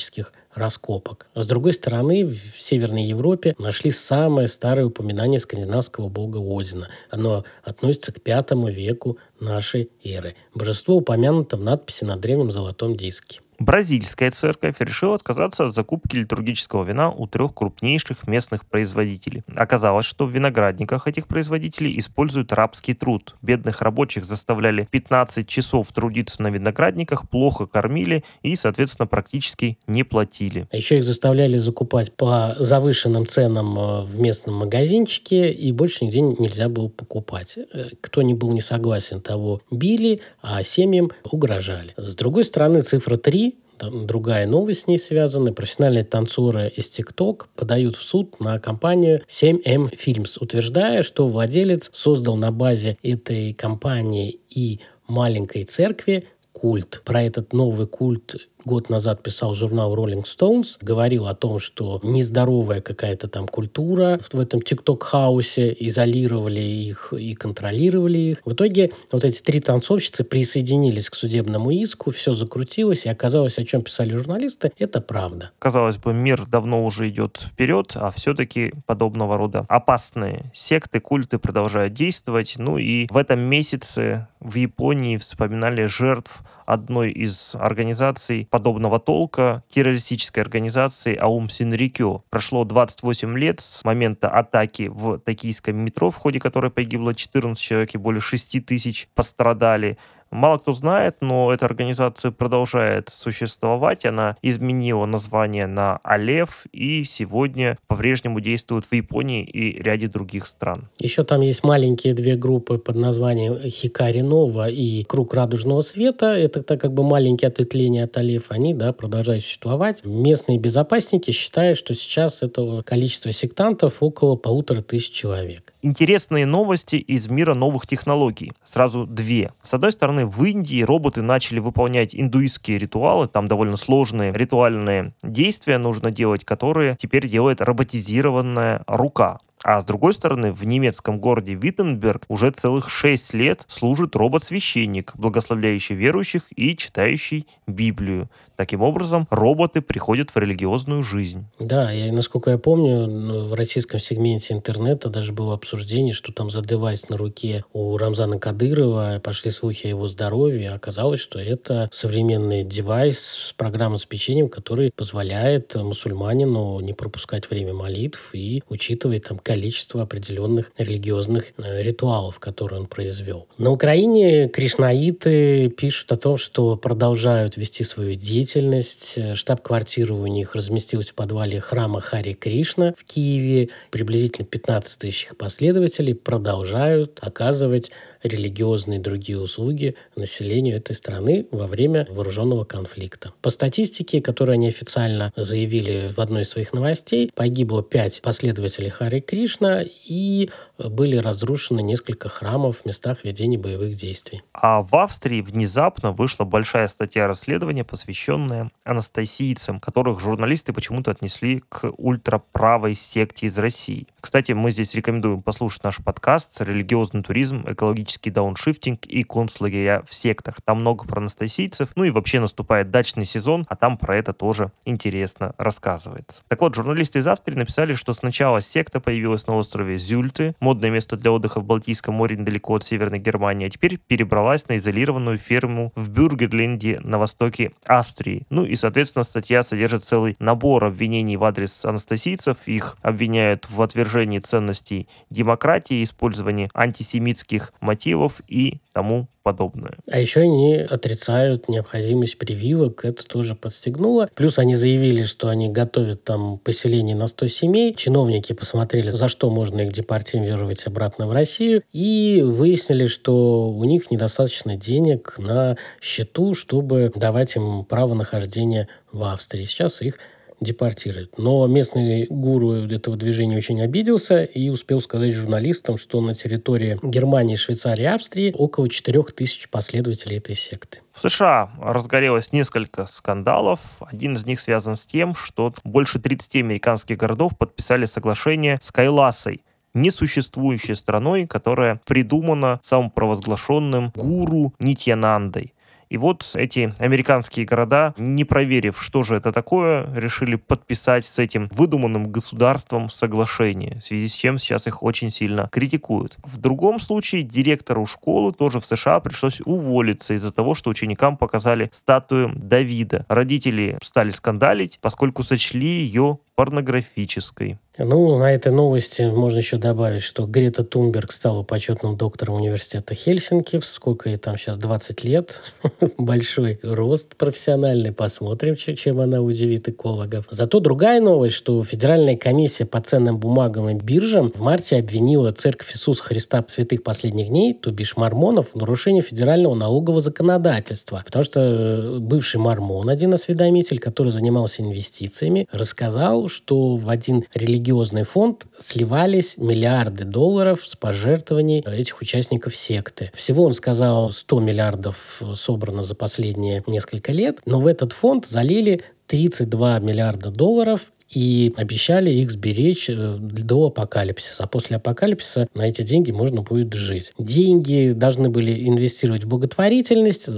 археологических раскопок. С другой стороны, в Северной Европе нашли самое старое упоминание скандинавского бога Одина. Оно относится к пятому веку нашей эры. Божество упомянуто в надписи на древнем золотом диске. Бразильская церковь решила отказаться от закупки литургического вина у трех крупнейших местных производителей. Оказалось, что в виноградниках этих производителей используют рабский труд. Бедных рабочих заставляли 15 часов трудиться на виноградниках, плохо кормили и, соответственно, практически не платили. А еще их заставляли закупать по завышенным ценам э, в местном магазинчике, и больше нигде нельзя было покупать. Э, кто не был не согласен, того били, а семьям угрожали. С другой стороны, цифра 3 другая новость с ней связана. Профессиональные танцоры из TikTok подают в суд на компанию 7M Films, утверждая, что владелец создал на базе этой компании и маленькой церкви культ. Про этот новый культ год назад писал журнал Rolling Stones, говорил о том, что нездоровая какая-то там культура в этом тикток-хаусе, изолировали их и контролировали их. В итоге вот эти три танцовщицы присоединились к судебному иску, все закрутилось, и оказалось, о чем писали журналисты, это правда. Казалось бы, мир давно уже идет вперед, а все-таки подобного рода опасные секты, культы продолжают действовать. Ну и в этом месяце в Японии вспоминали жертв одной из организаций подобного толка, террористической организации Аум Синрикё. Прошло 28 лет с момента атаки в токийском метро, в ходе которой погибло 14 человек и более 6 тысяч пострадали. Мало кто знает, но эта организация продолжает существовать. Она изменила название на Алев и сегодня по-прежнему действует в Японии и ряде других стран. Еще там есть маленькие две группы под названием Хикари Нова и Круг Радужного Света. Это так как бы маленькие ответвления от Алев. Они да, продолжают существовать. Местные безопасники считают, что сейчас этого количества сектантов около полутора тысяч человек. Интересные новости из мира новых технологий. Сразу две. С одной стороны, в Индии роботы начали выполнять индуистские ритуалы, там довольно сложные ритуальные действия нужно делать, которые теперь делает роботизированная рука. А с другой стороны, в немецком городе Виттенберг уже целых шесть лет служит робот-священник, благословляющий верующих и читающий Библию. Таким образом, роботы приходят в религиозную жизнь. Да, я, насколько я помню, ну, в российском сегменте интернета даже было обсуждение, что там за девайс на руке у Рамзана Кадырова пошли слухи о его здоровье. Оказалось, что это современный девайс с программой с печеньем, который позволяет мусульманину не пропускать время молитв и учитывать там количество определенных религиозных э, ритуалов, которые он произвел. На Украине кришнаиты пишут о том, что продолжают вести свою деятельность деятельность. Э, штаб-квартира у них разместилась в подвале храма Хари Кришна в Киеве. Приблизительно 15 тысяч последователей продолжают оказывать религиозные и другие услуги населению этой страны во время вооруженного конфликта. По статистике, которую они официально заявили в одной из своих новостей, погибло пять последователей Хари Кришна и были разрушены несколько храмов в местах ведения боевых действий. А в Австрии внезапно вышла большая статья расследования, посвященная анастасийцам, которых журналисты почему-то отнесли к ультраправой секте из России. Кстати, мы здесь рекомендуем послушать наш подкаст «Религиозный туризм, экологический дауншифтинг и концлагеря в сектах». Там много про анастасийцев, ну и вообще наступает дачный сезон, а там про это тоже интересно рассказывается. Так вот, журналисты из Австрии написали, что сначала секта появилась на острове Зюльты, модное место для отдыха в Балтийском море недалеко от Северной Германии, а теперь перебралась на изолированную ферму в Бюргерленде на востоке Австрии. Ну и, соответственно, статья содержит целый набор обвинений в адрес анастасийцев. Их обвиняют в отвержении ценностей демократии, использовании антисемитских мотивов и тому подобное. А еще они отрицают необходимость прививок, это тоже подстегнуло. Плюс они заявили, что они готовят там поселение на 100 семей. Чиновники посмотрели, за что можно их депортировать обратно в Россию, и выяснили, что у них недостаточно денег на счету, чтобы давать им право нахождения в Австрии. Сейчас их депортирует. Но местный гуру этого движения очень обиделся и успел сказать журналистам, что на территории Германии, Швейцарии Австрии около 4000 последователей этой секты. В США разгорелось несколько скандалов. Один из них связан с тем, что больше 30 американских городов подписали соглашение с Кайласой, несуществующей страной, которая придумана самым провозглашенным гуру Нитьянандой. И вот эти американские города, не проверив, что же это такое, решили подписать с этим выдуманным государством соглашение, в связи с чем сейчас их очень сильно критикуют. В другом случае директору школы тоже в США пришлось уволиться из-за того, что ученикам показали статую Давида. Родители стали скандалить, поскольку сочли ее порнографической. Ну, на этой новости можно еще добавить, что Грета Тунберг стала почетным доктором университета Хельсинки. Сколько ей там сейчас, 20 лет? Большой рост профессиональный. Посмотрим, чем она удивит экологов. Зато другая новость, что Федеральная комиссия по ценным бумагам и биржам в марте обвинила Церковь Иисуса Христа святых последних дней, то бишь мормонов, в нарушении федерального налогового законодательства. Потому что э, бывший мормон, один осведомитель, который занимался инвестициями, рассказал, что в один религиозный фонд сливались миллиарды долларов с пожертвований этих участников секты. Всего он сказал 100 миллиардов собрано за последние несколько лет, но в этот фонд залили 32 миллиарда долларов и обещали их сберечь э, до апокалипсиса. А после апокалипсиса на эти деньги можно будет жить. Деньги должны были инвестировать в благотворительность,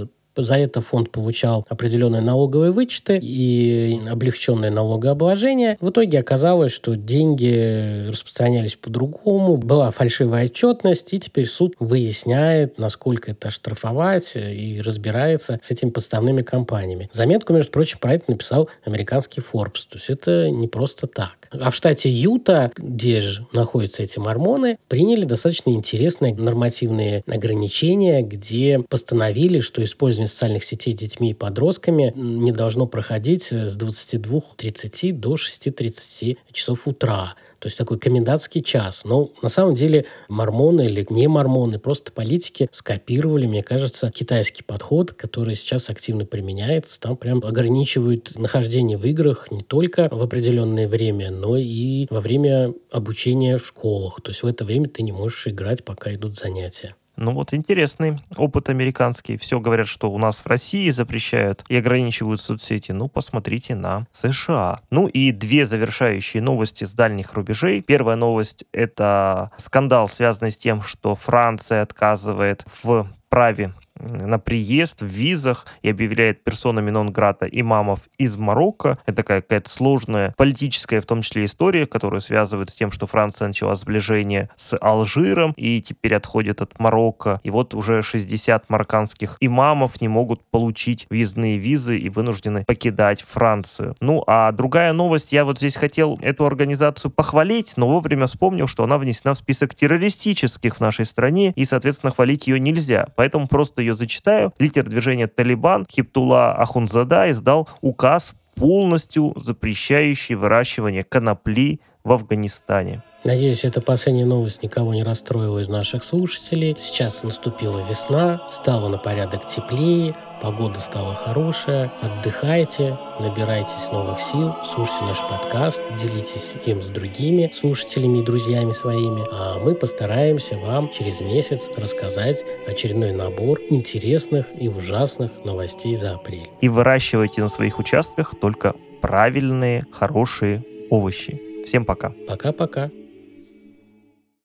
за это фонд получал определенные налоговые вычеты и облегченное налогообложение. В итоге оказалось, что деньги распространялись по-другому, была фальшивая отчетность, и теперь суд выясняет, насколько это штрафовать и разбирается с этими подставными компаниями. Заметку, между прочим, про это написал американский Forbes. То есть это не просто так. А в штате Юта, где же находятся эти мормоны, приняли достаточно интересные нормативные ограничения, где постановили, что использование социальных сетей детьми и подростками не должно проходить с 22.30 до 6.30 часов утра. То есть такой комендантский час. Но на самом деле мормоны или не мормоны, просто политики скопировали, мне кажется, китайский подход, который сейчас активно применяется. Там прям ограничивают нахождение в играх не только в определенное время, но и во время обучения в школах. То есть в это время ты не можешь играть, пока идут занятия. Ну вот интересный опыт американский. Все говорят, что у нас в России запрещают и ограничивают соцсети. Ну, посмотрите на США. Ну и две завершающие новости с дальних рубежей. Первая новость — это скандал, связанный с тем, что Франция отказывает в праве на приезд в визах и объявляет персонами нон-грата имамов из Марокко. Это такая какая-то сложная политическая, в том числе, история, которую связывают с тем, что Франция начала сближение с Алжиром и теперь отходит от Марокко. И вот уже 60 марокканских имамов не могут получить визные визы и вынуждены покидать Францию. Ну, а другая новость, я вот здесь хотел эту организацию похвалить, но вовремя вспомнил, что она внесена в список террористических в нашей стране, и, соответственно, хвалить ее нельзя. Поэтому просто ее зачитаю. Лидер движения «Талибан» Хиптула Ахунзада издал указ, полностью запрещающий выращивание конопли в Афганистане. Надеюсь, эта последняя новость никого не расстроила из наших слушателей. Сейчас наступила весна, стало на порядок теплее, погода стала хорошая. Отдыхайте, набирайтесь новых сил, слушайте наш подкаст, делитесь им с другими слушателями и друзьями своими. А мы постараемся вам через месяц рассказать очередной набор интересных и ужасных новостей за апрель. И выращивайте на своих участках только правильные, хорошие овощи. Всем пока. Пока-пока.